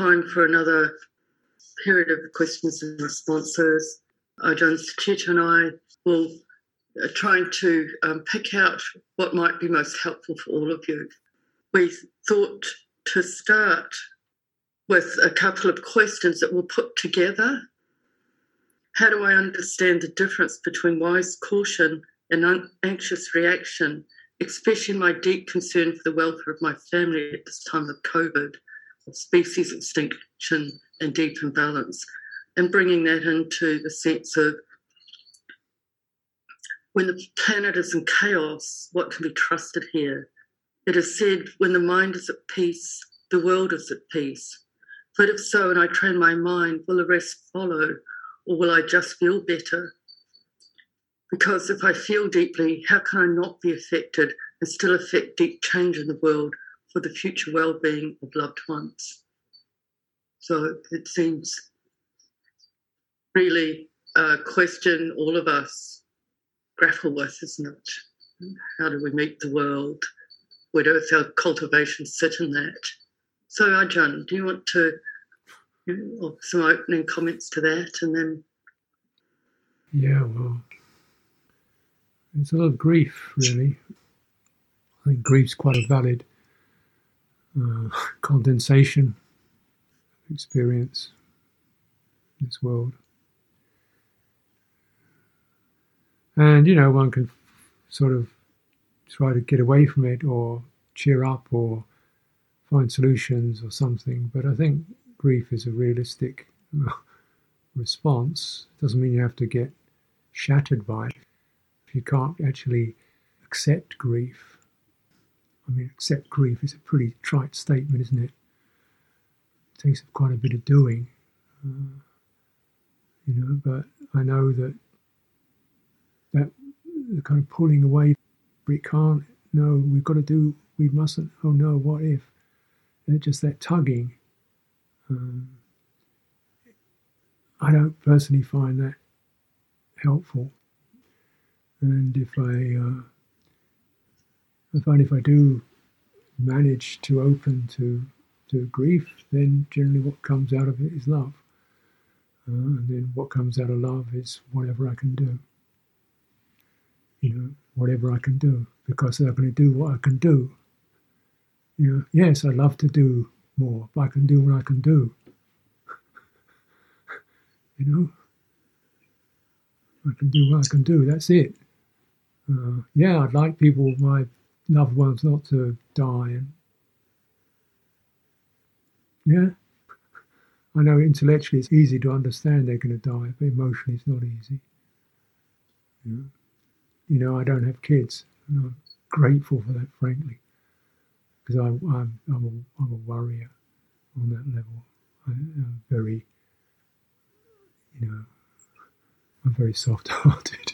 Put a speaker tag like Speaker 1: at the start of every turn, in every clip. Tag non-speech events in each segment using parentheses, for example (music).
Speaker 1: time for another period of questions and responses. Ajahn Sucitto and I will uh, trying to um, pick out what might be most helpful for all of you. We thought to start with a couple of questions that we'll put together. How do I understand the difference between wise caution and un- anxious reaction, especially my deep concern for the welfare of my family at this time of COVID, species extinction and deep imbalance, and bringing that into the sense of when the planet is in chaos, what can be trusted here? It is said, when the mind is at peace, the world is at peace. But if so, and I train my mind, will the rest follow, or will I just feel better? Because if I feel deeply, how can I not be affected and still affect deep change in the world for the future well being of loved ones? So it seems really a question all of us grapple with, isn't it? How do we meet the world? Where does our cultivation sit in that? So, Ajahn, do you want to you know, some opening comments to that, and then?
Speaker 2: Yeah, well, it's a lot of grief, really. I think grief's quite a valid uh, condensation experience in this world. And, you know, one can sort of try to get away from it or cheer up or find solutions or something. But I think grief is a realistic response. It doesn't mean you have to get shattered by it. If you can't actually accept grief, I mean, accept grief is a pretty trite statement, isn't it? It takes quite a bit of doing, uh, you know. But I know that that kind of pulling away. We can't. No, we've got to do. We mustn't. Oh no, what if? And just that tugging. Um, I don't personally find that helpful. And if I, uh, I find if I do manage to open to to grief, then generally what comes out of it is love. Uh, and then what comes out of love is whatever I can do you know, whatever I can do because I'm going to do what I can do. You know, yes, I'd love to do more, but I can do what I can do. (laughs) you know, I can do what I can do. That's it. Uh, yeah, I'd like people, my loved ones, not to die. Yeah, I know intellectually it's easy to understand they're going to die, but emotionally it's not easy. Yeah you know, I don't have kids. And I'm grateful for that, frankly, because I'm, I'm, I'm, a, I'm a warrior on that level. I, am very, you know, I'm very (laughs) soft-hearted,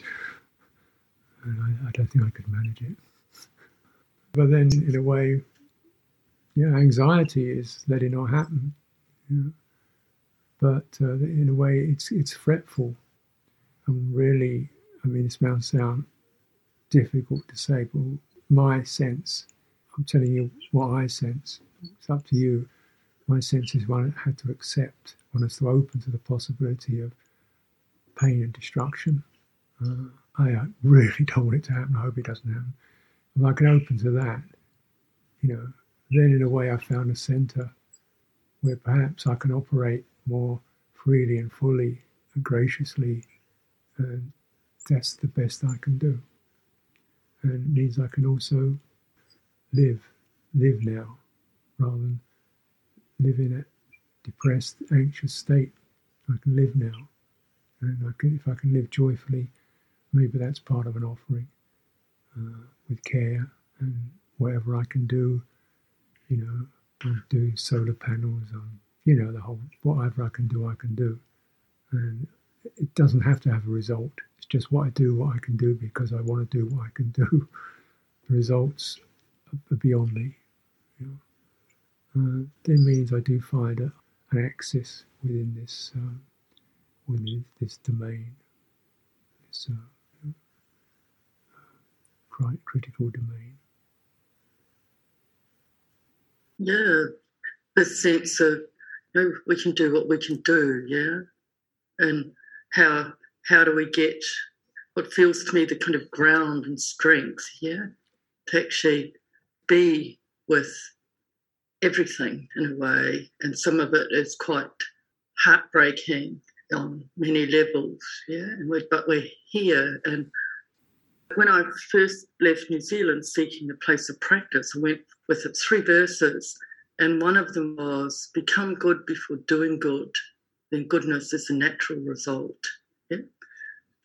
Speaker 2: and I, I, don't think I could manage it. But then, in a way, yeah, anxiety is letting it not happen. But uh, in a way, it's it's fretful. I'm really, I mean, this might sound difficult to say, but my sense, I'm telling you what I sense. It's up to you. My sense is one had to accept, one has to open to the possibility of pain and destruction. Uh, I really (laughs) don't want it to happen. I hope it doesn't happen. If I can open to that, you know, then in a way I found a center where perhaps I can operate more freely and fully and graciously, and that's the best I can do. And it means I can also live, live now, rather than live in a depressed, anxious state. I can live now, and I can, if I can live joyfully, maybe that's part of an offering. Uh, with care and whatever I can do. You know, I'm doing solar panels. I'm, you know, the whole whatever I can do, I can do, and it doesn't have to have a result. It's just what I do, what I can do because I want to do what I can do. (laughs) The results are beyond me. You know. uh, that means I do find a, an axis within this uh, within this domain, this uh, critical domain.
Speaker 1: Yeah, the sense of you know, we can do what we can do, yeah? And how how do we get what feels to me the kind of ground and strength, yeah, to actually be with everything in a way. And some of it is quite heartbreaking on many levels, yeah. And we, but we're here. And when I first left New Zealand seeking a place of practice, I went with it three verses. And one of them was become good before doing good, then goodness is a natural result. Yeah?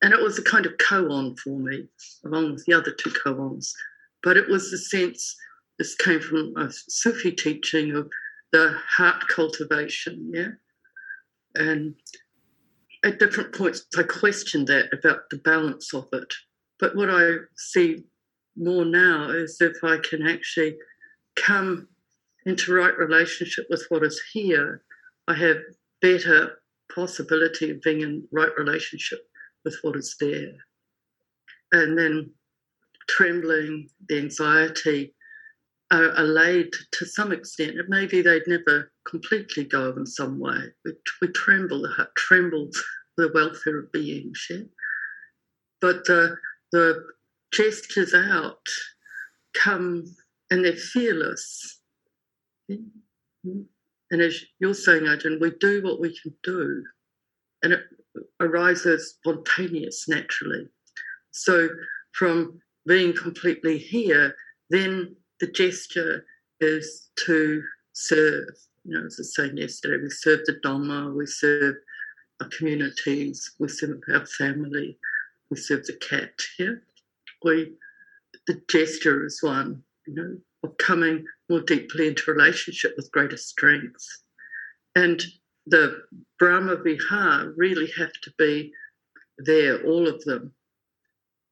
Speaker 1: And it was a kind of koan for me, along with the other two koans. But it was the sense, this came from a Sufi teaching of the heart cultivation, yeah? And at different points, I questioned that about the balance of it. But what I see more now is if I can actually come into right relationship with what is here, I have better possibility of being in right relationship with what is there. And then trembling, the anxiety are allayed to some extent. And maybe they'd never completely go in some way. We, we tremble, the heart trembles the welfare of beings. Yeah? But the, the gestures out come and they're fearless. And as you're saying, Ajahn, we do what we can do, and it arises spontaneous naturally. So from being completely here, then the gesture is to serve. You know, as I was saying yesterday, we serve the Dhamma, we serve our communities, we serve our family, we serve the cat. Yeah, we the gesture is one. You know, of coming more deeply into relationship with greater strength. And the Brahma Vihar really have to be there, all of them,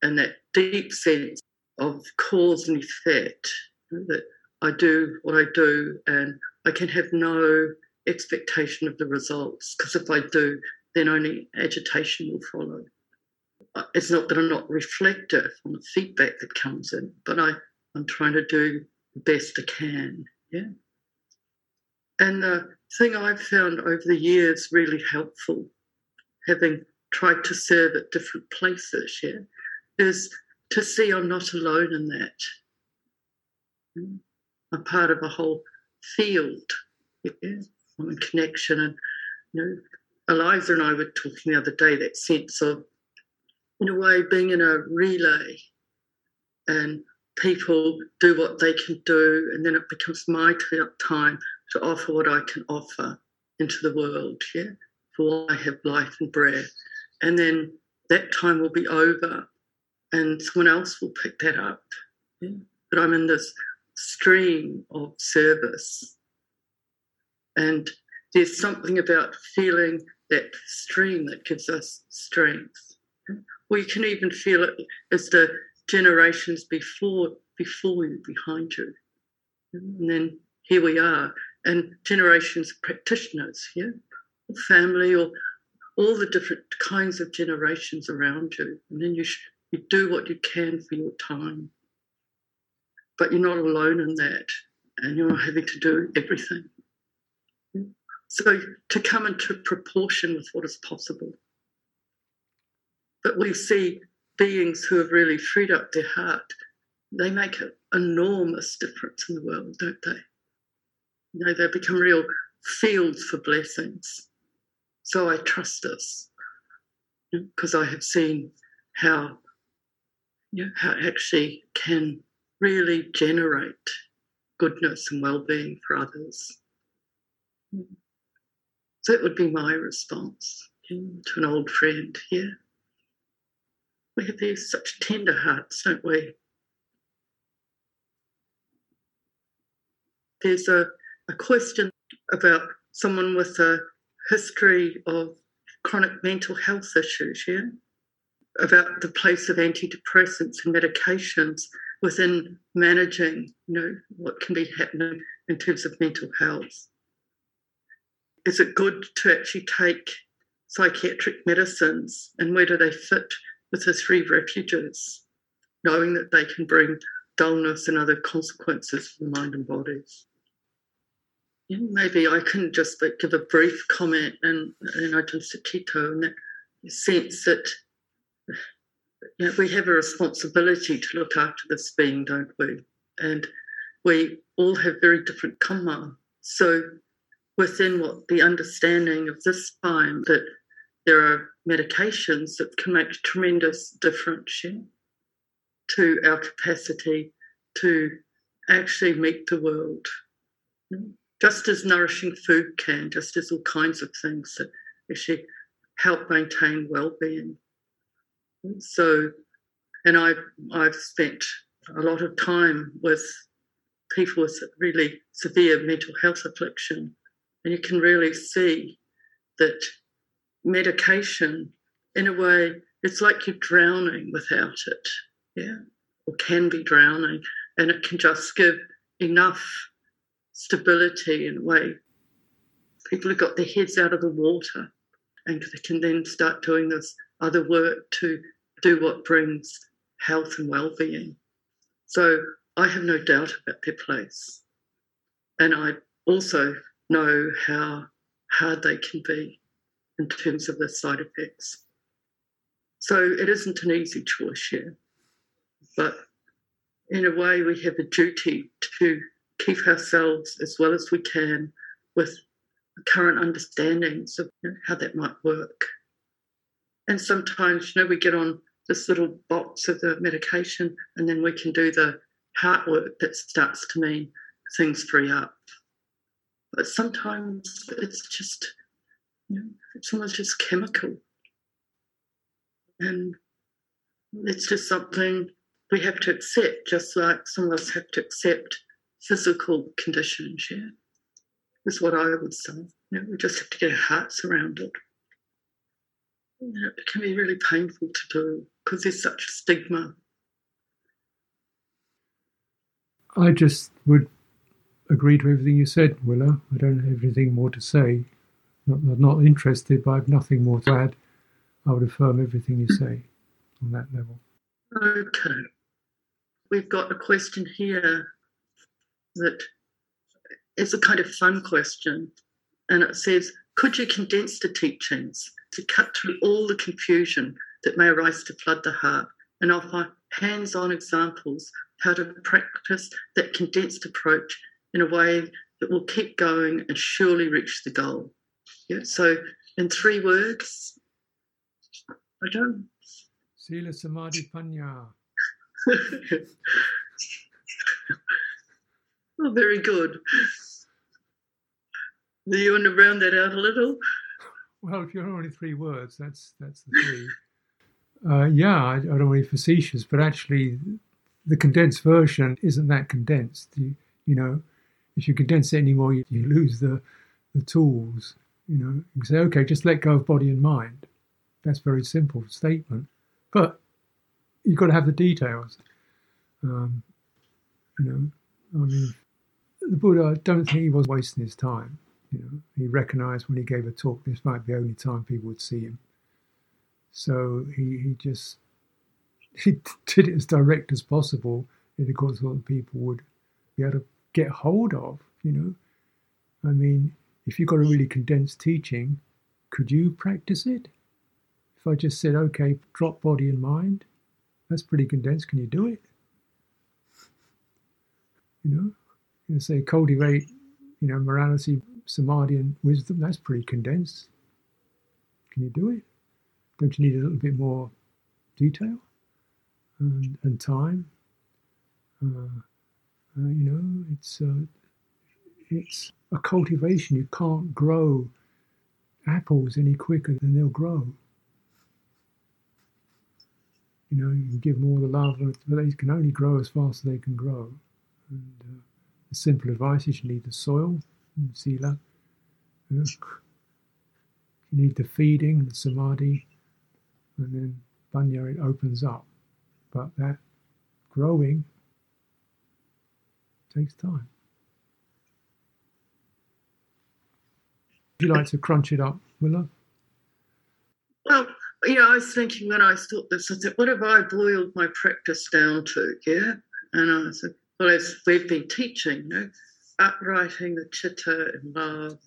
Speaker 1: and that deep sense of cause and effect that I do what I do and I can have no expectation of the results because if I do, then only agitation will follow. It's not that I'm not reflective on the feedback that comes in, but I, I'm trying to do the best I can. Yeah. And the thing I've found over the years really helpful, having tried to serve at different places, yeah, is to see I'm not alone in that. Hmm. I'm part of a whole field. Yeah. I'm in connection. And, you know, Eliza and I were talking the other day that sense of, in a way, being in a relay and people do what they can do, and then it becomes my time to offer what I can offer into the world, yeah, for I have life and breath. And then that time will be over, and someone else will pick that up. Yeah? But I'm in this stream of service. And there's something about feeling that stream that gives us strength. Or you can even feel it as the generations before before you, behind you. And then here we are, and generations of practitioners, yeah, family or all the different kinds of generations around you. And then you, sh- you do what you can for your time. But you're not alone in that, and you're not having to do everything. So to come into proportion with what is possible. But we see beings who have really freed up their heart, they make an enormous difference in the world, don't they? You know, they become real fields for blessings. So I trust us because I have seen how, you know, how it actually can really generate goodness and well-being for others. So that would be my response to an old friend here we have these such tender hearts, don't we? There's a, a question about someone with a history of chronic mental health issues, yeah? About the place of antidepressants and medications within managing, you know, what can be happening in terms of mental health. Is it good to actually take psychiatric medicines and where do they fit with the three refuges, knowing that they can bring dullness and other consequences for the mind and bodies. maybe I can just give a brief comment and, and I just Tito in that sense that you know, we have a responsibility to look after this being, don't we? And we all have very different kamma. So within what the understanding of this time that there are medications that can make tremendous difference yeah, to our capacity to actually meet the world. Just as nourishing food can, just as all kinds of things that actually help maintain well-being. So, and I've I've spent a lot of time with people with really severe mental health affliction, and you can really see that medication, in a way, it's like you're drowning without it, yeah, or can be drowning, and it can just give enough stability in a way. People have got their heads out of the water and they can then start doing this other work to do what brings health and well-being. So I have no doubt about their place. And I also know how hard they can be in terms of the side effects. So it isn't an easy choice here. But in a way, we have a duty to keep ourselves as well as we can with current understandings of you know, how that might work. And sometimes, you know, we get on this little box of the medication and then we can do the heart work that starts to mean things free up. But sometimes it's just, you know, it's almost just chemical. And it's just something we have to accept, just like some of us have to accept physical conditions, yeah is what I would say. You know, we just have to get our hearts around it. You know, it can be really painful to do because there's such stigma.
Speaker 2: I just would agree to everything you said, Willa. I don't have anything more to say. Not, not interested, but I have nothing more to add. I would affirm everything you say on that level.
Speaker 1: Okay. We've got a question here that is a kind of fun question. And it says, could you condense the teachings to cut through all the confusion that may arise to flood the heart and offer hands on examples how to practice that condensed approach in a way that will keep going and surely reach the goal? Yeah, so, in three words, I don't.
Speaker 2: Sila Samadhi Panya. (laughs)
Speaker 1: oh, very good. Do you want to round that out a little?
Speaker 2: Well, if you're only three words, that's that's the three. Uh, yeah, I, I, don't want to be facetious, but actually, the condensed version isn't that condensed. You, you know, if you condense it anymore, you, you lose the the tools. You know, you say, okay, just let go of body and mind. That's a very simple statement, but you've got to have the details. Um, you know, I mean, the Buddha, I don't think he was wasting his time. You know, he recognised when he gave a talk this might be the only time people would see him. So he, he just (laughs) he did it as direct as possible in the course what people would be able to get hold of, you know. I mean, if you've got a really condensed teaching, could you practice it? If I just said, okay, drop body and mind, that's pretty condensed. Can you do it? You know, you say cultivate, you know, morality samadhi and wisdom, that's pretty condensed. Can you do it? Don't you need a little bit more detail and, and time? Uh, uh, you know, it's uh, it's a cultivation. You can't grow apples any quicker than they'll grow. You know, you can give more the love, but they can only grow as fast as they can grow. And uh, the simple advice is you need the soil, sila. You need the feeding, the samadhi, and then panya, it opens up. But that growing takes time. You like to crunch it up, Willa?
Speaker 1: Well, know, I was thinking when I thought this, I said, what have I boiled my practice down to? Yeah. And I said, well, as we've been teaching, you know, upwriting the chitta in love,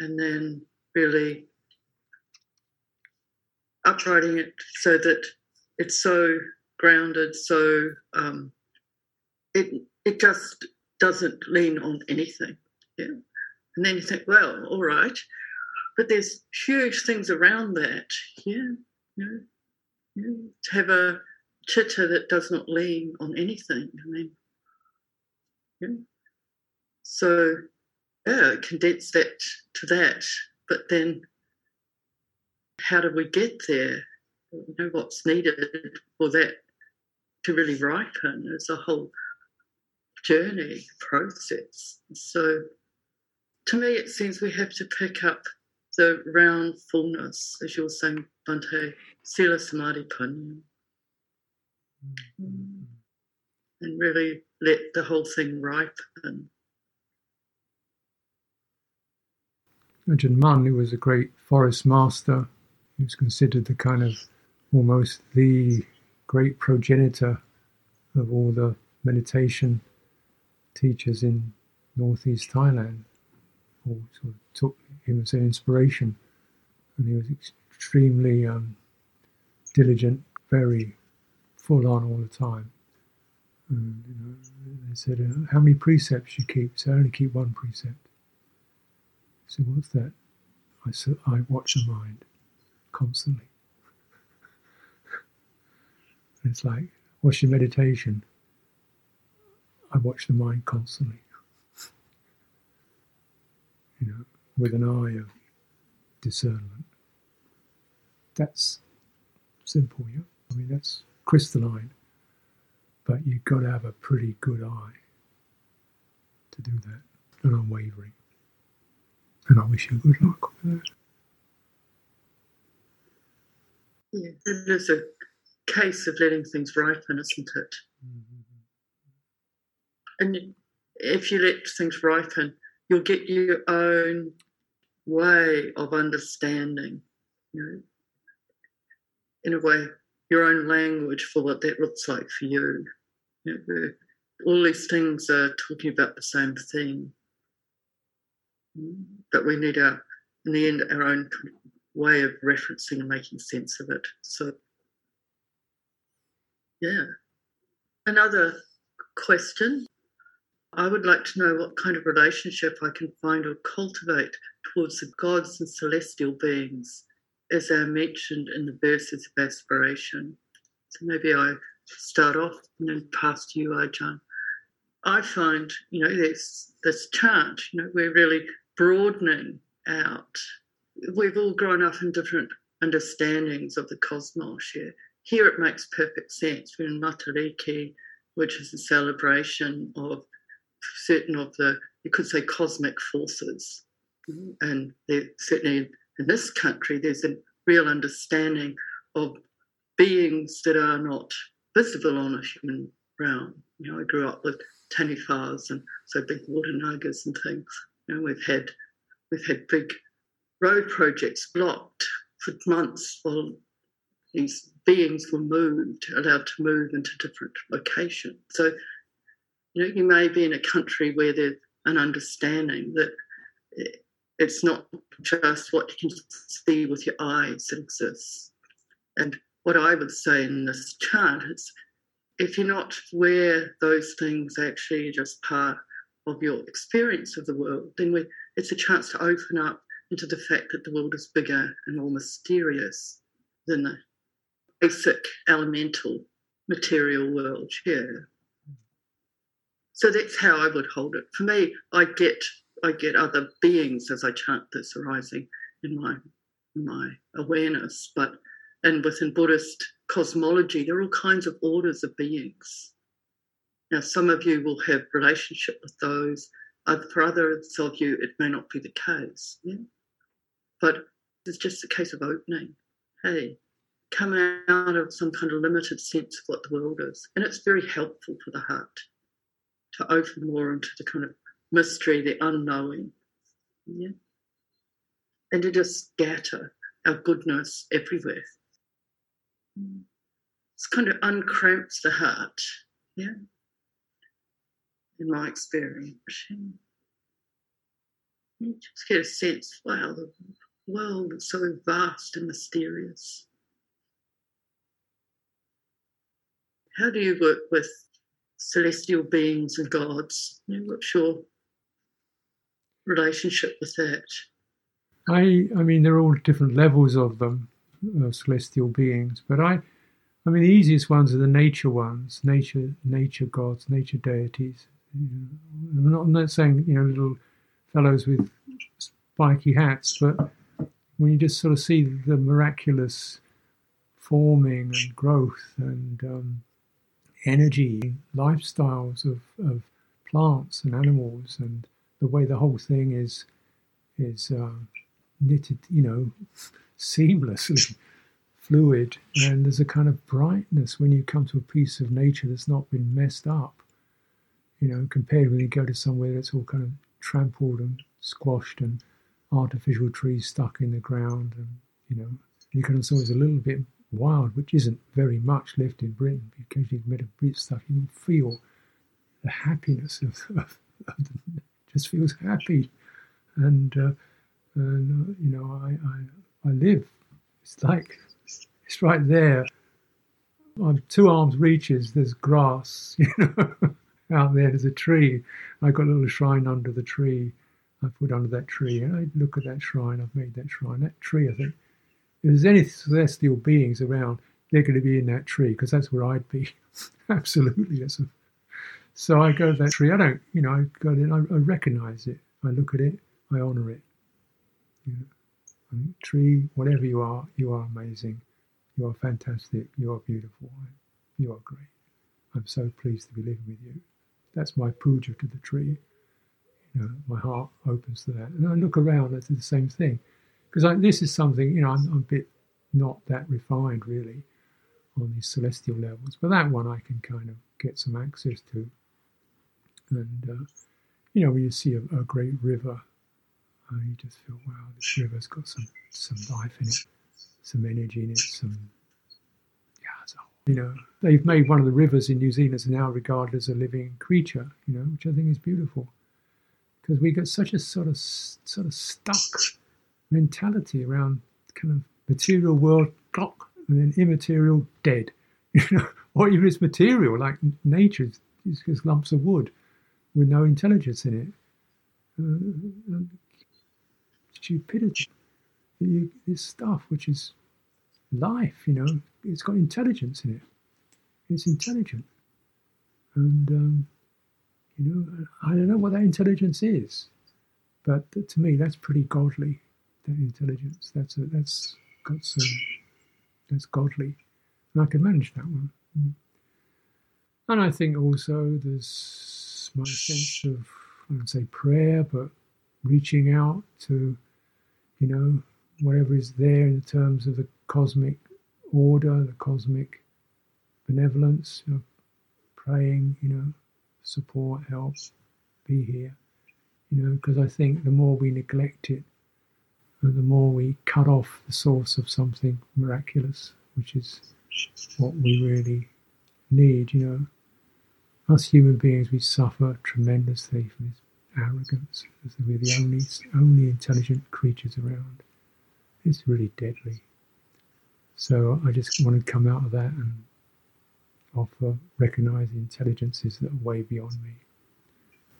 Speaker 1: and then really upwriting it so that it's so grounded, so um, it it just doesn't lean on anything. Yeah. And then you think, well, all right, but there's huge things around that. Yeah. Know, to have a chitta that does not lean on anything. I mean, yeah. So, yeah, condense that to that. But then, how do we get there? You know, what's needed for that to really ripen is a whole journey process. So, to me, it seems we have to pick up the round fullness, as you were saying, Bhante, Sila Samadhi Panya. Mm. And really let the whole thing ripen.
Speaker 2: Ajahn Mun, who was a great forest master, he was considered the kind of almost the great progenitor of all the meditation teachers in northeast Thailand, or sort of took him as an inspiration. And he was extremely um, diligent, very full on all the time. And, you know, they said, uh, "How many precepts you keep?" So I only keep one precept. So what's that? I said, I watch the mind constantly. (laughs) it's like, what's your meditation? I watch the mind constantly. You know, with an eye of discernment. That's simple, yeah? I mean, that's crystalline. But you've got to have a pretty good eye to do that, and unwavering. And I wish you good luck with that.
Speaker 1: Yeah, it is a case of letting things ripen, isn't it? Mm-hmm. And if you let things ripen, you'll get your own way of understanding, you know, in a way, your own language for what that looks like for you. you know, all these things are talking about the same thing, but we need our, in the end, our own way of referencing and making sense of it. So, yeah. Another question I would like to know what kind of relationship I can find or cultivate towards the gods and celestial beings, as they are mentioned in the verses of aspiration. So maybe I start off and then pass to you, Ajahn. I find, you know, there's this chant, you know, we're really broadening out. We've all grown up in different understandings of the cosmos here. Here it makes perfect sense. We're in Matariki, which is a celebration of certain of the, you could say, cosmic forces. Mm-hmm. And certainly in this country, there's a real understanding of beings that are not visible on a human realm. You know, I grew up with taniwhas and so big water nagas and things. You know, we've had we've had big road projects blocked for months while these beings were moved, allowed to move into different locations. So you know, you may be in a country where there's an understanding that it's not just what you can see with your eyes that exists. And what I would say in this chart is if you're not where those things actually are just part of your experience of the world, then we, it's a chance to open up into the fact that the world is bigger and more mysterious than the basic elemental material world. Yeah. So that's how I would hold it. For me, I get I get other beings as I chant this arising in my in my awareness. But and within Buddhist cosmology, there are all kinds of orders of beings. Now, some of you will have relationship with those. For others of you, it may not be the case. Yeah? But it's just a case of opening. Hey, come out of some kind of limited sense of what the world is. And it's very helpful for the heart to open more into the kind of mystery, the unknowing. Yeah. And to just scatter our goodness everywhere. Mm. It's kind of uncramps the heart. Yeah. in my experience. You just get a sense, wow, the world is so vast and mysterious. How do you work with celestial beings and gods? You know, what's your relationship with that?
Speaker 2: I, I mean, there are all different levels of them, of celestial beings, but I, I mean, the easiest ones are the nature ones, nature, nature gods, nature deities. I'm, not, I'm not saying you know little fellows with spiky hats, but when you just sort of see the miraculous forming and growth and um, energy, lifestyles of, of plants and animals, and the way the whole thing is is uh, knitted, you know, (laughs) seamlessly fluid, and there's a kind of brightness when you come to a piece of nature that's not been messed up. You know, compared when you go to somewhere that's all kind of trampled and squashed and artificial trees stuck in the ground, and you know, you can also is a little bit wild, which isn't very much left in Britain. Because you've met a bit stuff, you feel the happiness of, (laughs) of, of the, just feels happy, and uh, and uh, you know, I, I I live. It's like it's right there. On two arms reaches, there's grass. (laughs) You know, out there there's a tree. I've got a little shrine under the tree. I put under that tree, and I look at that shrine. I've made that shrine. That tree, I think, if there's any celestial beings around, they're going to be in that tree because that's where I'd be. (laughs) Absolutely, that's a, so I go to that tree. I don't, you know, I go in. I, I recognize it. I look at it. I honor it. Tree, whatever you are, you are amazing. You are fantastic. You are beautiful. You are great. I'm so pleased to be living with you. That's my puja to the tree. You know, my heart opens to that. And I look around, I do the same thing. Because this is something, you know, I'm, I'm, a bit not that refined really on these celestial levels. But that one I can kind of get some access to. And, uh, you know, when you see a, a great river, uh, you just feel, wow, this river's got some, some life in it some energy in it, some yeah, so, you know, they've made one of the rivers in New Zealand is now regarded as a living creature, you know, which I think is beautiful because we get such a sort of sort of stuck mentality around kind of material world clock and then immaterial dead, (laughs) you know, or even it's material like nature is just lumps of wood with no intelligence in it. Uh, stupidity you, this stuff which is life, you know, it's got intelligence in it. It's intelligent. And, um, you know, I don't know what that intelligence is, but to me, that's pretty godly, that intelligence. That's, a, that's got some, that's godly. And I can manage that one. Mm. And I think also there's my sense of, I would say prayer, but reaching out to, you know, whatever is there in terms of the cosmic order, the cosmic benevolence, you know, praying, you know, support, help, be here, you know, because I think the more we neglect it, the more we cut off the source of something miraculous, which is what we really need, you know. Us human beings, we suffer tremendously from this arrogance, as if we're the only, only intelligent creatures around it's really deadly. So I just want to come out of that and offer, recognize the intelligences that are way beyond me.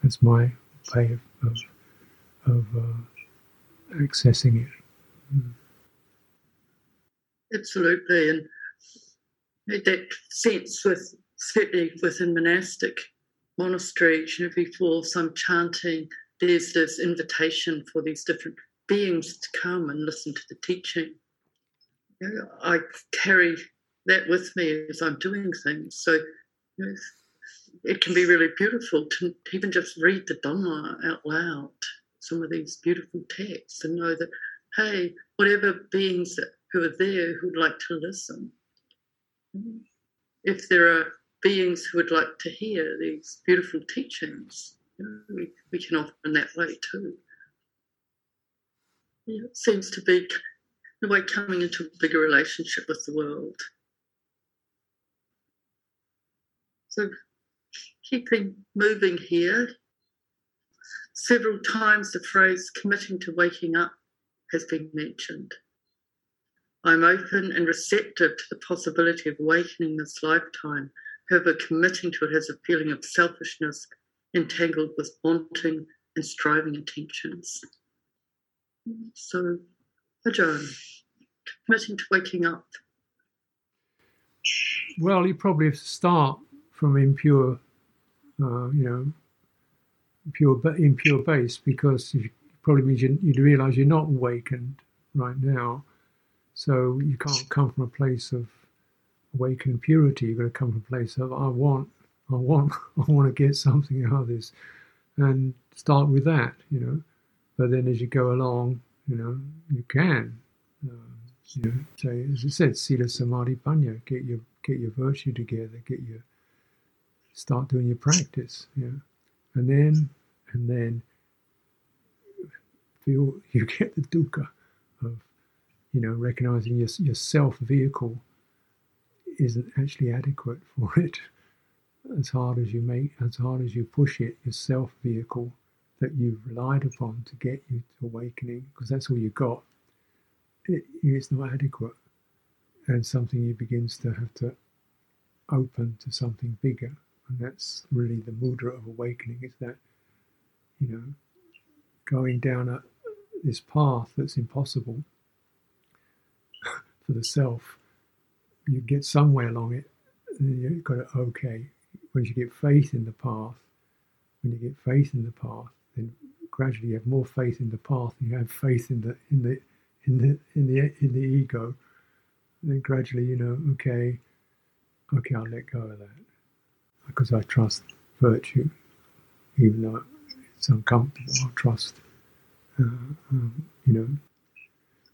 Speaker 2: That's my way of, of, of uh, accessing it.
Speaker 1: Absolutely. And that sense with certainly within monastic monasteries, you know, before some chanting, there's this invitation for these different beings to come and listen to the teaching. You know, I carry that with me as I'm doing things. So you know, it can be really beautiful to even just read the Dhamma out loud, some of these beautiful texts, and know that, hey, whatever beings who are there who would like to listen, if there are beings who would like to hear these beautiful teachings, we, we can offer in that way too it seems to be in a way coming into a bigger relationship with the world. So keeping moving here. Several times the phrase committing to waking up has been mentioned. I'm open and receptive to the possibility of awakening this lifetime. However, committing to it has a feeling of selfishness entangled with wanting and striving intentions. So, Ajahn, committing to waking up.
Speaker 2: Well, you probably have to start from impure, uh, you know, pure impure base because probably means you, you realise you're not awakened right now so you can't come from a place of awakened purity. You've got to come from a place of I want, I want, (laughs) I want to get something out of this, and start with that, you know. But then as you go along, you know, you can, uh, you know, as I said, sila samadhi panya, get your get your virtue together, get your start doing your practice, yeah, and then and then feel you get the dukkha of you know, recognizing your, your self vehicle isn't actually adequate for (laughs) it. As hard as you make, as hard as you push it, your self vehicle that you've relied upon to get you to awakening, because that's all you got, it, it's not adequate. And something you begins to have to open to something bigger. And that's really the mudra of awakening is that, you know, going down a, this path that's impossible for the self, you get somewhere along it, and you've got to okay. Once you get faith in the path, when you get faith in the path, then gradually you have more faith in the path, and you have faith in the in the in the in the in the ego. And then gradually, you know, okay, okay, I'll let go of that because I trust virtue, even though it's uncomfortable. I'll trust, uh, um, you know,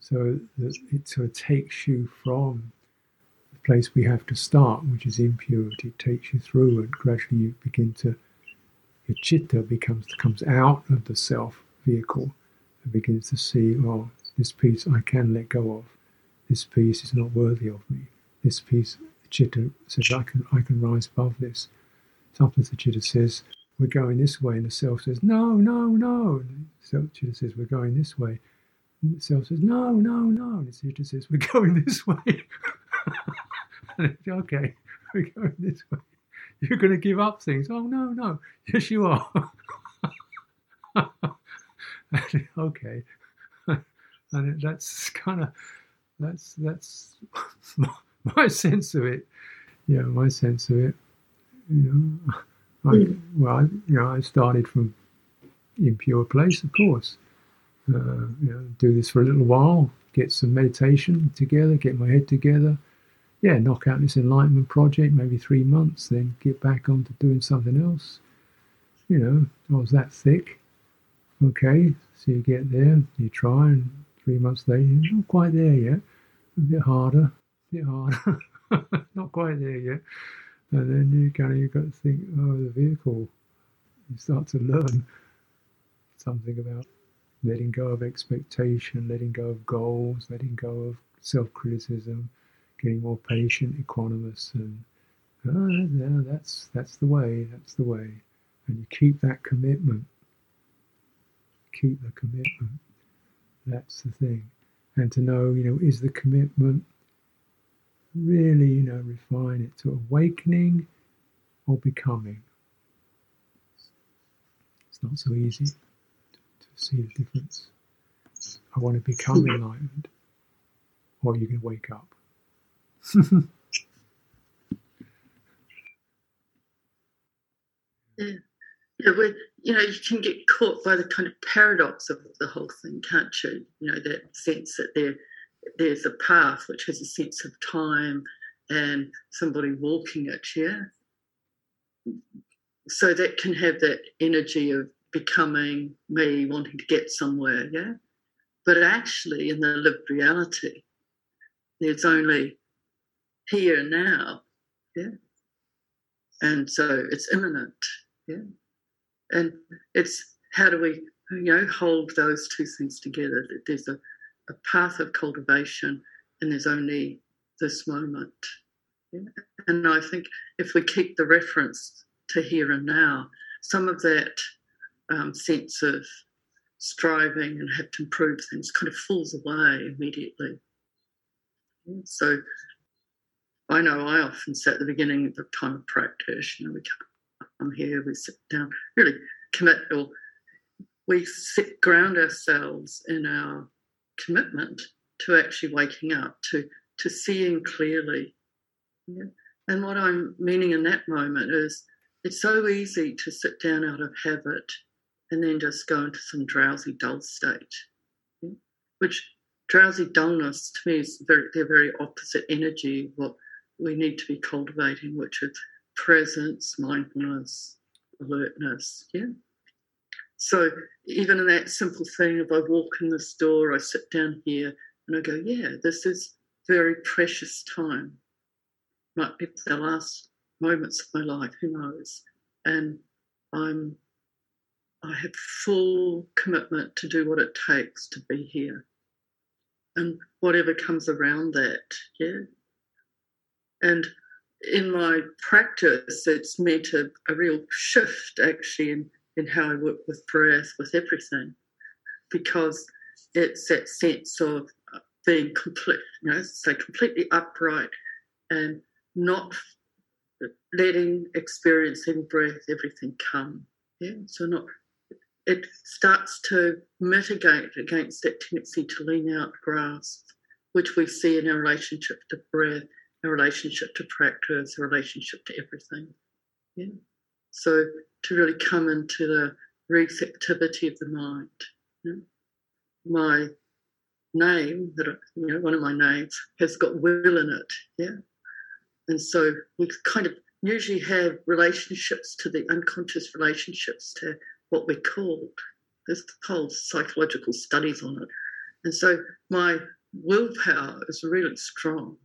Speaker 2: so that it sort of takes you from the place we have to start, which is impurity, it takes you through, and gradually you begin to your chitta becomes comes out of the self vehicle and begins to see, oh, this piece I can let go of. This piece is not worthy of me. This piece, chitta says, I can I can rise above this. Sometimes the chitta says, we're going this way, and the self says, no, no, no. And the chitta says, we're going this way. And the self says, (laughs) no, no, no. And the chitta says, we're going this way. okay, we're going this way. You're going to give up things. Oh, no, no. Yes, you are. (laughs) okay. and that's kind of, that's, that's (laughs) my sense of it. Yeah, my sense of it. You know, I, well, you know, I started from impure place, of course uh, you know, do this for a little while, get some meditation together, get my head together. Yeah, knock out this enlightenment project, maybe three months, then get back onto doing something else. You know, I was that thick. Okay, so you get there, you try, and three months later, you're not quite there yet. A bit harder, a bit harder. (laughs) not quite there yet. And then you kind of you got to think, oh, the vehicle. You start to learn something about letting go of expectation, letting go of goals, letting go of self criticism, getting more patient, equanimous, and oh, yeah, that's that's the way. That's the way. And you keep that commitment. Keep the commitment. That's the thing. And to know, you know, is the commitment really, you know, refine it to awakening or becoming? It's not so easy to see the difference. I want to become (laughs) enlightened, or you can wake up. (laughs)
Speaker 1: yeah. Yeah, where, you know, you can get caught by the kind of paradox of the whole thing, can't you? You know, that sense that there, there's a path which has a sense of time and somebody walking it, yeah? So that can have that energy of becoming me wanting to get somewhere, yeah? But actually, in the lived reality, there's only here and now, yeah? And so it's imminent, yeah? And it's how do we, you know, hold those two things together? That there's a, a path of cultivation and there's only this moment. And I think if we keep the reference to here and now, some of that um, sense of striving and have to improve things kind of falls away immediately. So I know I often say at the beginning of the time of practice, you know, we come here, we sit down, really commit or we sit, ground ourselves in our commitment to actually waking up, to to seeing clearly. Yeah? And what I'm meaning in that moment is it's so easy to sit down out of habit and then just go into some drowsy, dull state, yeah? which drowsy dullness to me is very, they're very opposite energy what we need to be cultivating, which is presence, mindfulness, alertness. Yeah. So even in that simple thing, if I walk in this door, I sit down here and I go, yeah, this is very precious time. Might be the last moments of my life, who knows? And I'm I have full commitment to do what it takes to be here. And whatever comes around that, yeah. And in my practice, it's meant a, a real shift actually in, in how I work with breath, with everything, because it's that sense of uh, being complete, you know, say completely upright and not letting experiencing breath, everything come. Yeah, so not it starts to mitigate against that tendency to lean out, grasp, which we see in our relationship to breath, our relationship to practice, our relationship to everything. Yeah. So to really come into the receptivity of the mind. My name that you know one of my names has got will in it. Yeah. And so we kind of usually have relationships to the unconscious relationships to what we're called. There's whole psychological studies on it. And so my willpower is really strong.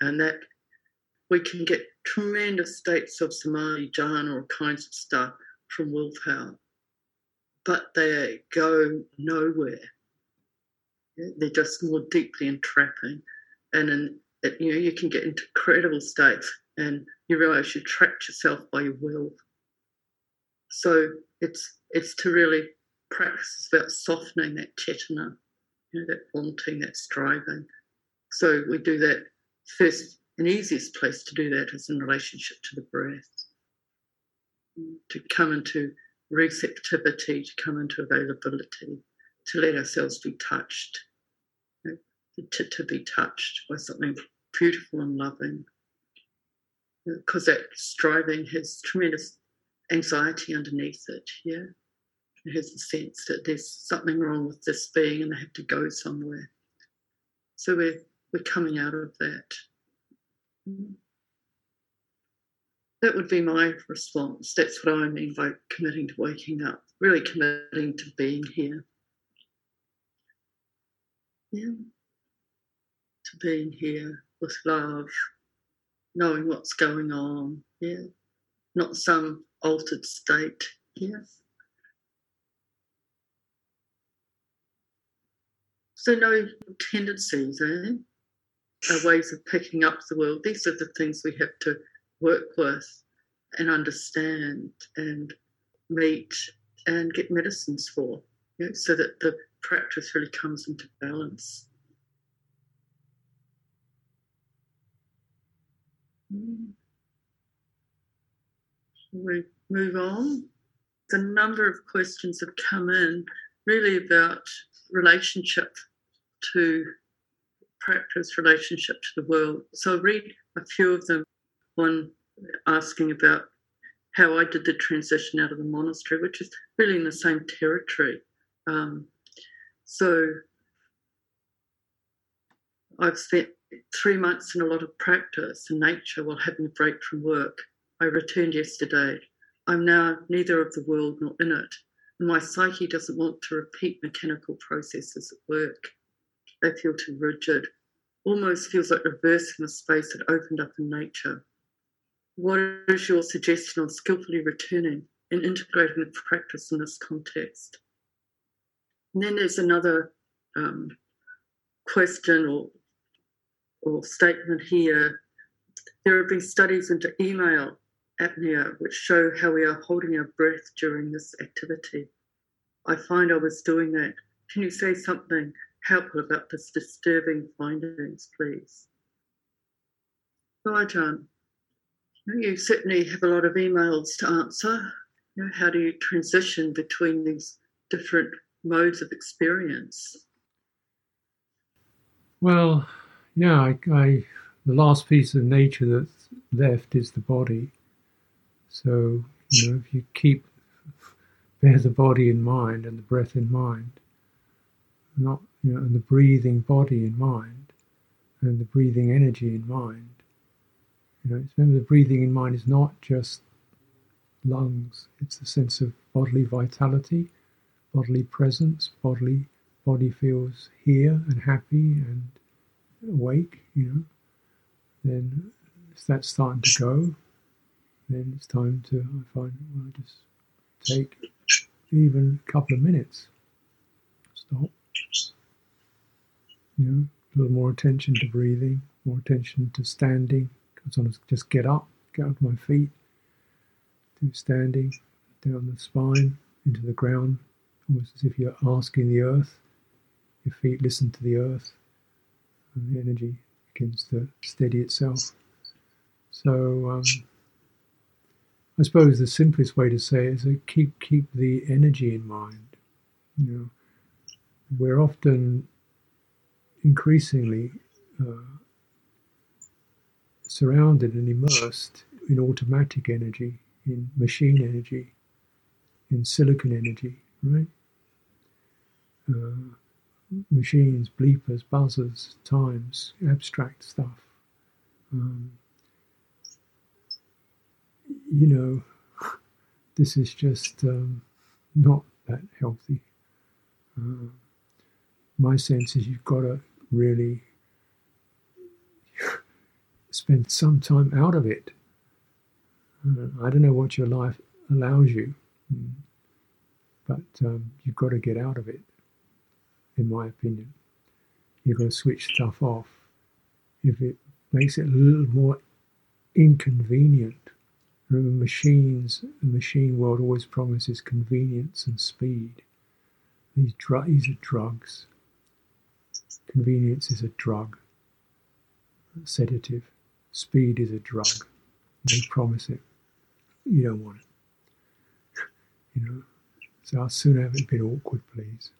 Speaker 1: And that we can get tremendous states of samadhi jhana or kinds of stuff from willpower but they go nowhere they're just more deeply entrapping. And in, you know, you can get into incredible states and you realize you trapped yourself by your will. So it's it's to really practice about softening that cetana, you know, that wanting, that striving. So we do that first. An easiest place to do that is in relationship to the breath. To come into receptivity, to come into availability to let ourselves be touched, to, to be touched by something beautiful and loving. Uh, because that striving has tremendous anxiety underneath it, yeah? It has the sense that there's something wrong with this being and they have to go somewhere. So we're, we're coming out of that. That would be my response. That's what I mean by committing to waking up, really committing to being here. Yeah. To being here with love, knowing what's going on. Yeah. Not some altered state. Yeah. So no tendencies, eh? Our ways of picking up the world. These are the things we have to work with and understand and meet and get medicines for, you know, so that the practice really comes into balance. Shall We move on. A number of questions have come in really about relationship to practice, relationship to the world. So I'll read a few of them. One asking about how I did the transition out of the monastery, which is really in the same territory. Um, so I've spent three months in a lot of practice in nature while having a break from work. I returned yesterday. I'm now neither of the world nor in it, and my psyche doesn't want to repeat mechanical processes at work. They feel too rigid, almost feels like reversing a space that opened up in nature. What is your suggestion on skillfully returning and integrating the practice in this context? And then there's another um, question or, or statement here. There have been studies into email apnea, which show how we are holding our breath during this activity. I find I was doing that. Can you say something helpful about this disturbing findings, please? Ajahn. You certainly have a lot of emails to answer. You know, how do you transition between these different modes of experience?
Speaker 2: Well, yeah, I, I, the last piece of nature that's left is the body. So, you know, if you keep bear the body in mind and the breath in mind, not you know, and the breathing body in mind, and the breathing energy in mind. You know, remember the breathing in mind is not just lungs; it's the sense of bodily vitality, bodily presence, bodily body feels here and happy and awake. You know, then if that's starting to go, then it's time to I find well, just take even a couple of minutes. Stop. You know, a little more attention to breathing, more attention to standing. Sometimes just get up, get up my feet, do standing, down the spine, into the ground, almost as if you're asking the earth. Your feet listen to the earth, and the energy begins to steady itself. So, um, I suppose the simplest way to say it is to keep keep the energy in mind. You know, we're often increasingly uh, surrounded and immersed in automatic energy, in machine energy, in silicon energy, right? Uh, machines, bleepers, buzzers, times, abstract stuff. Um, you know, (laughs) this is just um, not that healthy. Uh, my sense is you've got to really spend some time out of it. Uh, I don't know what your life allows you, mm, but um, you've got to get out of it, in my opinion. You've got to switch stuff off. If it makes it a little more inconvenient, remember machines, the machine world always promises convenience and speed. These, dr- these are drugs. Convenience is a drug, sedative. Speed is a drug. They promise it. You don't want it. (laughs) you know. So I'll soon have it a bit awkward, please.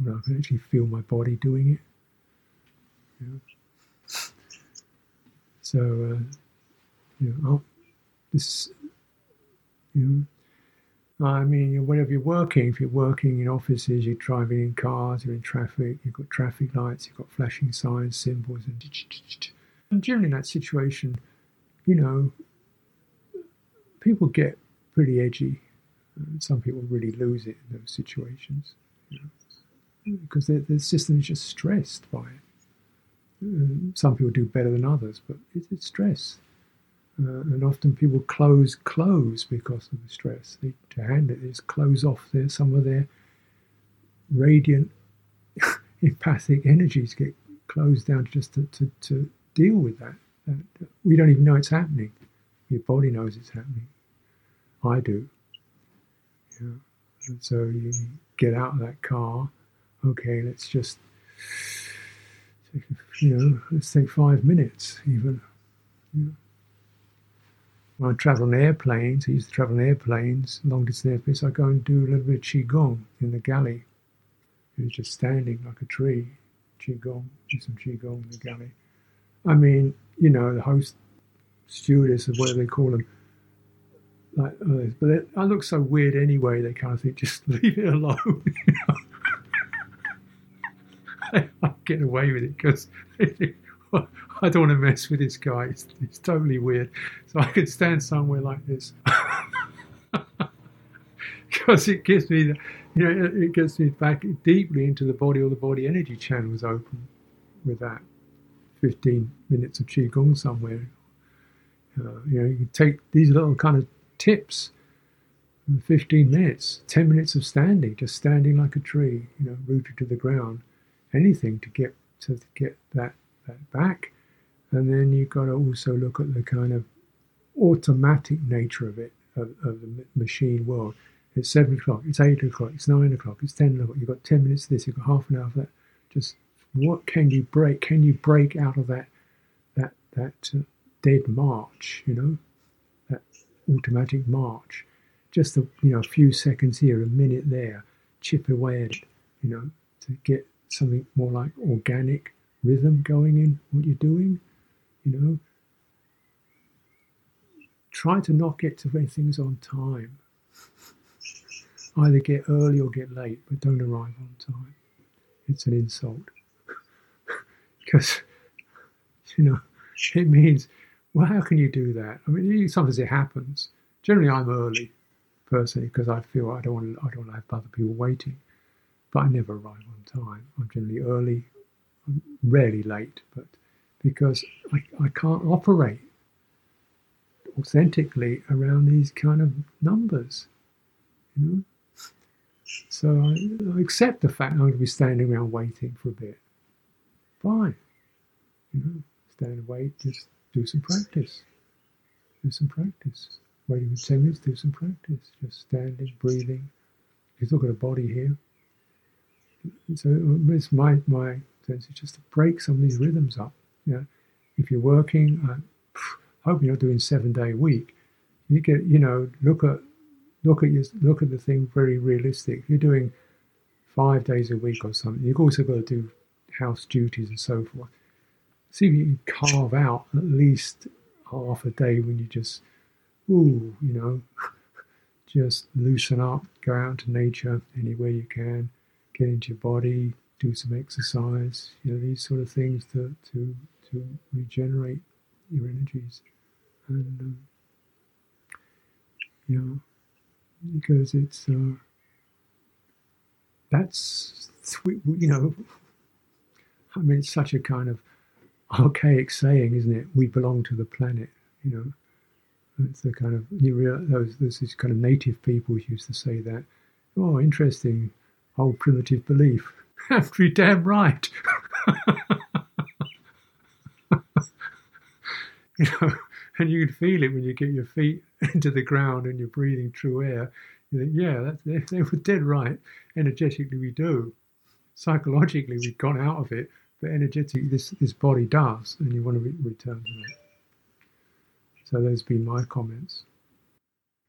Speaker 2: I, can actually feel my body doing it. So, uh, you know, I'll, this, you know, I mean, whenever you're working, if you're working in offices, you're driving in cars, you're in traffic, you've got traffic lights, you've got flashing signs, symbols, and, (tsk) and generally in that situation, you know, people get pretty edgy. Some people really lose it in those situations you know, because the system is just stressed by it. Mm, some people do better than others, but it's stress. Uh, and often people close close because of the stress. They, to handle it is close off their some of their radiant (laughs) empathic energies get closed down just to, to, to deal with that. that. We don't even know it's happening. Your body knows it's happening. I do. Yeah. And so you get out of that car. Okay, let's just, you know, let's take five minutes even. When I travel on airplanes, I used to travel on airplanes, long distance airplanes, I go and do a little bit of Qigong in the galley. It was just standing like a tree, Qigong, do some Qigong in the galley. I mean, you know, the host stewardess or whatever they call them, like others. But it, I look so weird anyway, they kind of think, just (laughs) leave it alone. (laughs) I get away with it because (laughs) (laughs) I don't want to mess with this guy. It's, totally weird. So I can stand somewhere like this (laughs) because it gives me the, you know, it gets me back deeply into the body, or the body energy channels open with that. 15 minutes of qigong somewhere. Uh, you know, you take these little kind of tips. 15 minutes, 10 minutes of standing, just standing like a tree, you know, rooted to the ground. Anything to get to get that that back. And then you've got to also look at the kind of automatic nature of it, of, of the machine world. It's seven o'clock, it's eight o'clock, it's nine o'clock, it's ten o'clock. You've got ten minutes of this, you've got half an hour of that. Just what can you break? Can you break out of that that that uh, dead march? You know, that automatic march. Just a you know a few seconds here, a minute there, chip away at it. You know, to get something more like organic rhythm going in what you're doing. You know, try to not get to things on time. Either get early or get late, but don't arrive on time. It's an insult. (laughs) because, you know, it means, well, how can you do that? I mean, sometimes it happens. Generally, I'm early, personally, because I feel I don't want to, I don't want to have other people waiting. But I never arrive on time. I'm generally early, Rarely late, but because I, I can't operate authentically around these kind of numbers, you know. So I, I accept the fact I'm going to be standing around waiting for a bit. Fine, you know, stand and wait. Just do some practice. Do some practice. Waiting for ten minutes. Do some practice. Just standing, breathing. You've got a body here. So uh, it's my my sense is just to break some of these rhythms up. You know, if you're working, uh, I hope you're not doing seven day a week. You get, you know, look at look at your look at the thing very realistic. If you're doing five days a week or something, you've also got to do house duties and so forth. See if you can carve out at least half a day when you just, ooh, you know, (laughs) just loosen up, go out to nature anywhere you can, get into your body, do some exercise, you know, these sort of things to to to regenerate your energies. And um, you know because it's uh, that's you know (laughs) I mean it's such a kind of archaic saying isn't it? We belong to the planet you know. It's the kind of you realize those this is kind of native people used to say that oh interesting old primitive belief you're damn right you know and you can feel it when you get your feet into the ground and you're breathing true air. You think, yeah, that's, they, they were dead right. Energetically, we do. Psychologically, we've gone out of it, but energetically, this this body does, and you want to re- return to that. So those have been my comments.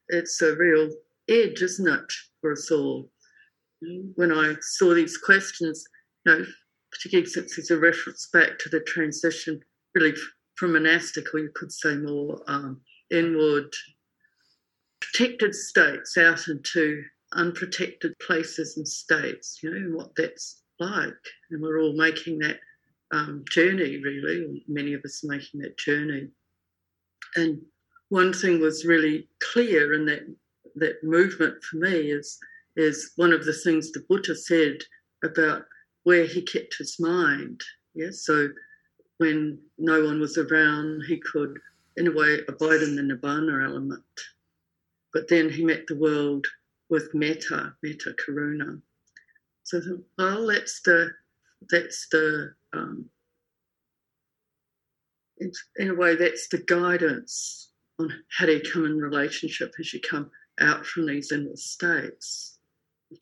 Speaker 1: It's a real edge, isn't it, for us all? When I saw these questions, you know, particularly since there's a reference back to the transition, really from monastic, or you could say more um, inward, protected states out into unprotected places and states, you know, what that's like. And we're all making that um, journey, really, many of us making that journey. And one thing was really clear in that that movement for me is is one of the things the Buddha said about where he kept his mind. Yeah, so when no one was around, he could, in a way, abide in the nibbana element. But then he met the world with metta, metta karuna. So, well, that's the that's the um, in a way that's the guidance on how do you come in relationship as you come out from these inner states.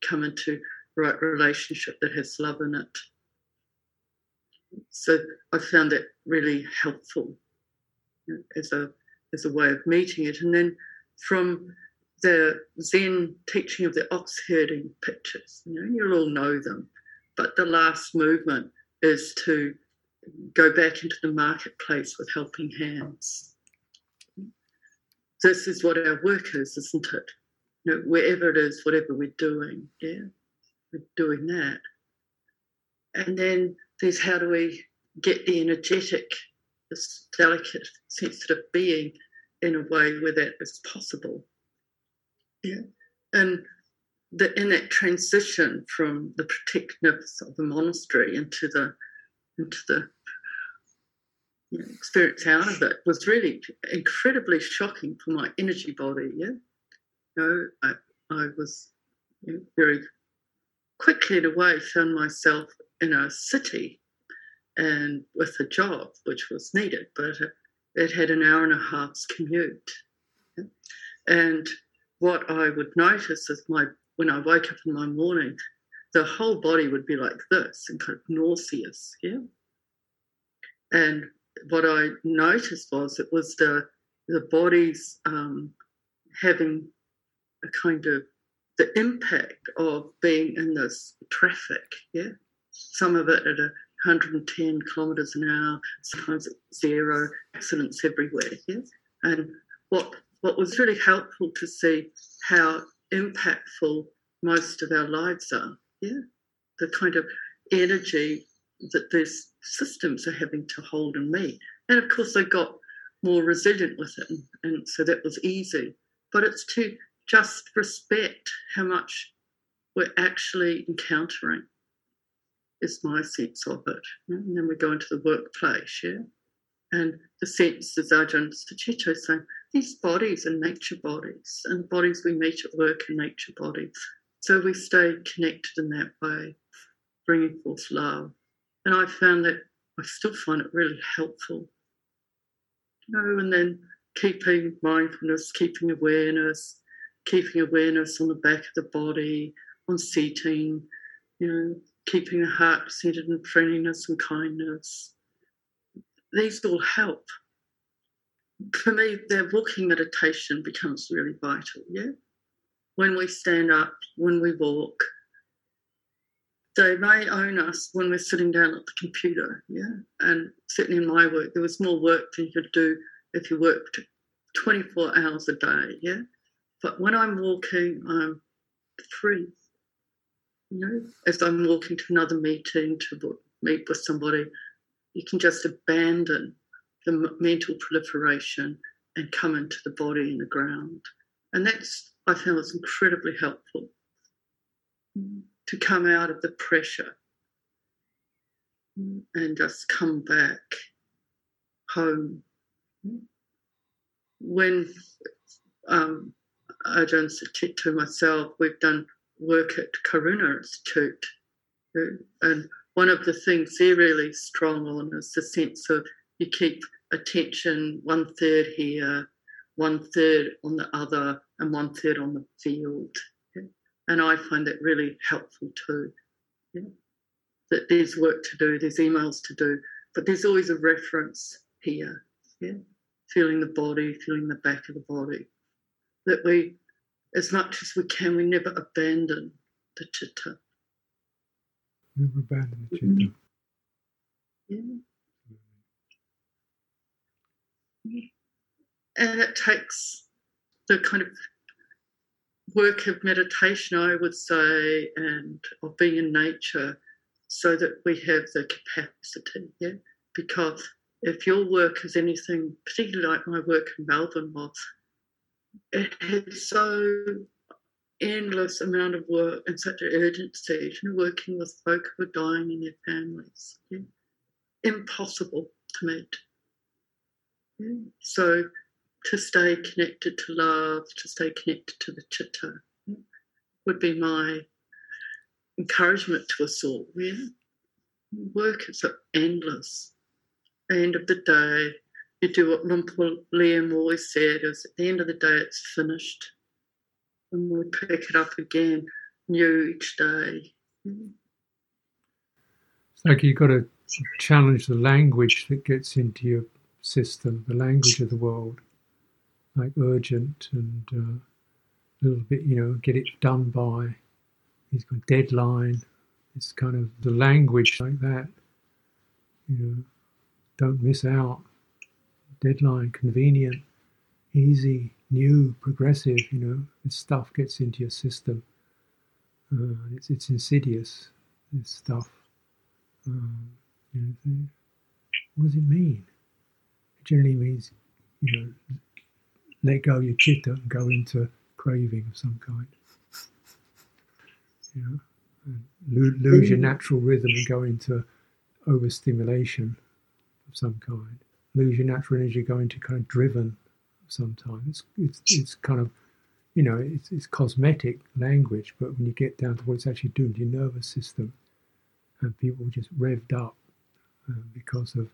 Speaker 1: Come into right relationship that has love in it so I found that really helpful you know, as a as a way of meeting it. And then from the Zen teaching of the ox herding pictures, you know, you'll all know them. But the last movement is to go back into the marketplace with helping hands. This is what our work is, isn't it? Know, wherever it is, whatever we're doing, yeah, we're doing that. And then there's how do we get the energetic, this delicate, sensitive being in a way where that is possible. Yeah. And the, in that transition from the protectiveness of the monastery into the into the you know, experience out of it was really incredibly shocking for my energy body. Yeah, know, I, I was very quickly in a way found myself in a city and with a job which was needed, but it had an hour and a half's commute. And what I would notice is my when I woke up in my morning, the whole body would be like this and kind of nauseous, yeah. And what I noticed was it was the the body's um, having a kind of the impact of being in this traffic, yeah. Some of it at a 110 kilometres an hour, sometimes zero, accidents everywhere, yeah. And what what was really helpful to see how impactful most of our lives are, yeah. The kind of energy that these systems are having to hold in me. And of course, I got more resilient with it, and, and so that was easy. But it's to just respect how much we're actually encountering, is my sense of it. And then we go into the workplace, yeah? And the sense, as Ajahn Sucitto saying, these bodies are nature bodies, and bodies we meet at work are nature bodies. So we stay connected in that way, bringing forth love. And I found that I still find it really helpful. You know, and then keeping mindfulness, keeping awareness, keeping awareness on the back of the body, on seating, you know, keeping the heart centered in friendliness and kindness. These all help. For me, their walking meditation becomes really vital, yeah? When we stand up, when we walk, they may own us when we're sitting down at the computer, yeah. And certainly in my work, there was more work than you could do if you worked 24 hours a day, yeah. But when I'm walking, I'm free. You know, as I'm walking to another meeting to meet with somebody, you can just abandon the mental proliferation and come into the body and the ground. And that's, I found, was incredibly helpful. To come out of the pressure and just come back home. When um, Ajahn to myself, we've done work at Karuna Institute, and one of the things they're really strong on is the sense of you keep attention one third here, one third on the other, and one third on the field. And I find that really helpful too. That there's work to do, there's emails to do, but there's always a reference here. Feeling the body, feeling the back of the body. That we, as much as we can, we never abandon the chitta.
Speaker 2: Never abandon the chitta. Mm-hmm.
Speaker 1: Yeah. And it takes the kind of work of meditation, I would say, and of being in nature so that we have the capacity, yeah? Because if your work is anything, particularly like my work in Melbourne was, it had so endless amount of work and such an urgency, you know, working with folk who are dying in their families. Yeah? Impossible to meet. Yeah? So to stay connected to love, to stay connected to the chitta, would be my encouragement to us all. Yeah? Work is endless. End of the day, you do what Luang Liam always said is at the end of the day it's finished. And we pick it up again new each day.
Speaker 2: It's like you've got to challenge the language that gets into your system, the language of the world like urgent and uh, a little bit, you know, get it done by. He's got deadline. It's kind of the language like that. You know, don't miss out. Deadline, convenient, easy, new, progressive. You know, this stuff gets into your system. Uh, it's it's insidious. This stuff. Um, you know, what does it mean? It generally means, you know, let go your chitta and go into craving of some kind. You know, lose, lose your natural rhythm and go into overstimulation of some kind. Lose your natural energy, go into kind of driven sometimes. It's, it's, kind of, you know, it's, it's cosmetic language, but when you get down to what it's actually doing to your nervous system, and people just revved up uh, because of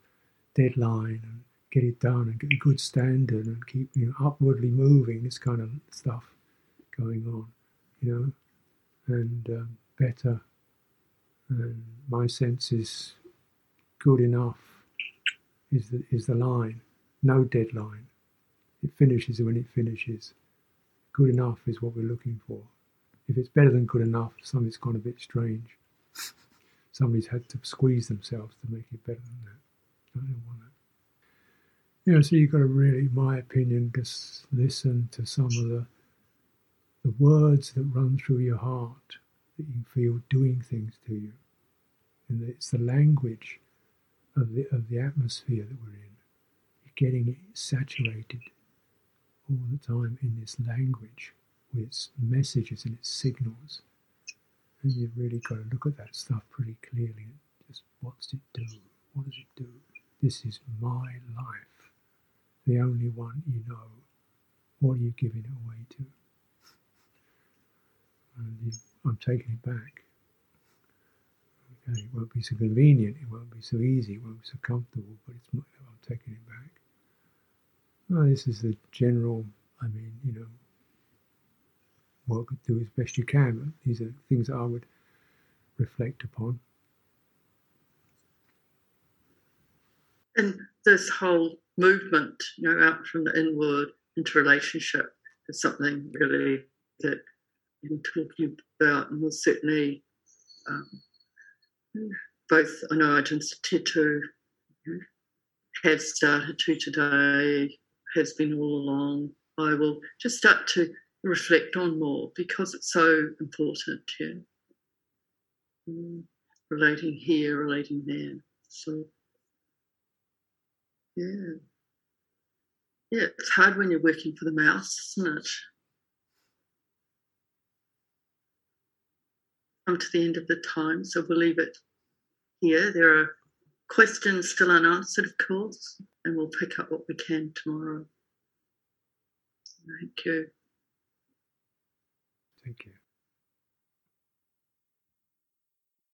Speaker 2: deadline and get it done and get a good standard and keep you know upwardly moving. This kind of stuff going on, you know, and um, better. And my sense is good enough is the, is the line. No deadline. It finishes when it finishes. Good enough is what we're looking for. If it's better than good enough, something's gone a bit strange. Somebody's had to squeeze themselves to make it better than that. I don't want that. You know, so you've got to really, my opinion, just listen to some of the the words that run through your heart that you feel doing things to you. And it's the language of the of the atmosphere that we're in. You're getting saturated all the time in this language with its messages and its signals. And you've really got to look at that stuff pretty clearly. Just what's it do? What does it do? This is my life, the only one you know. What are you giving it away to? And you, I'm taking it back. It won't be so convenient, it won't be so easy, it won't be so comfortable, but it's I'm taking it back. Well, this is the general, I mean, you know, work do as best you can, these are things that I would reflect upon.
Speaker 1: And this whole movement, you know, out from the inward into relationship is something really that you're talking about, and we'll certainly um, both I know Ajahn Sucitto have started to today, has been all along. I will just start to reflect on more because it's so important, yeah. Mm, relating here, relating there. So, yeah. Yeah, it's hard when you're working for the mouse, isn't it? Come to the end of the time, so we'll leave it here. There are questions still unanswered, of course, and we'll pick up what we can tomorrow. Thank you.
Speaker 2: Thank you.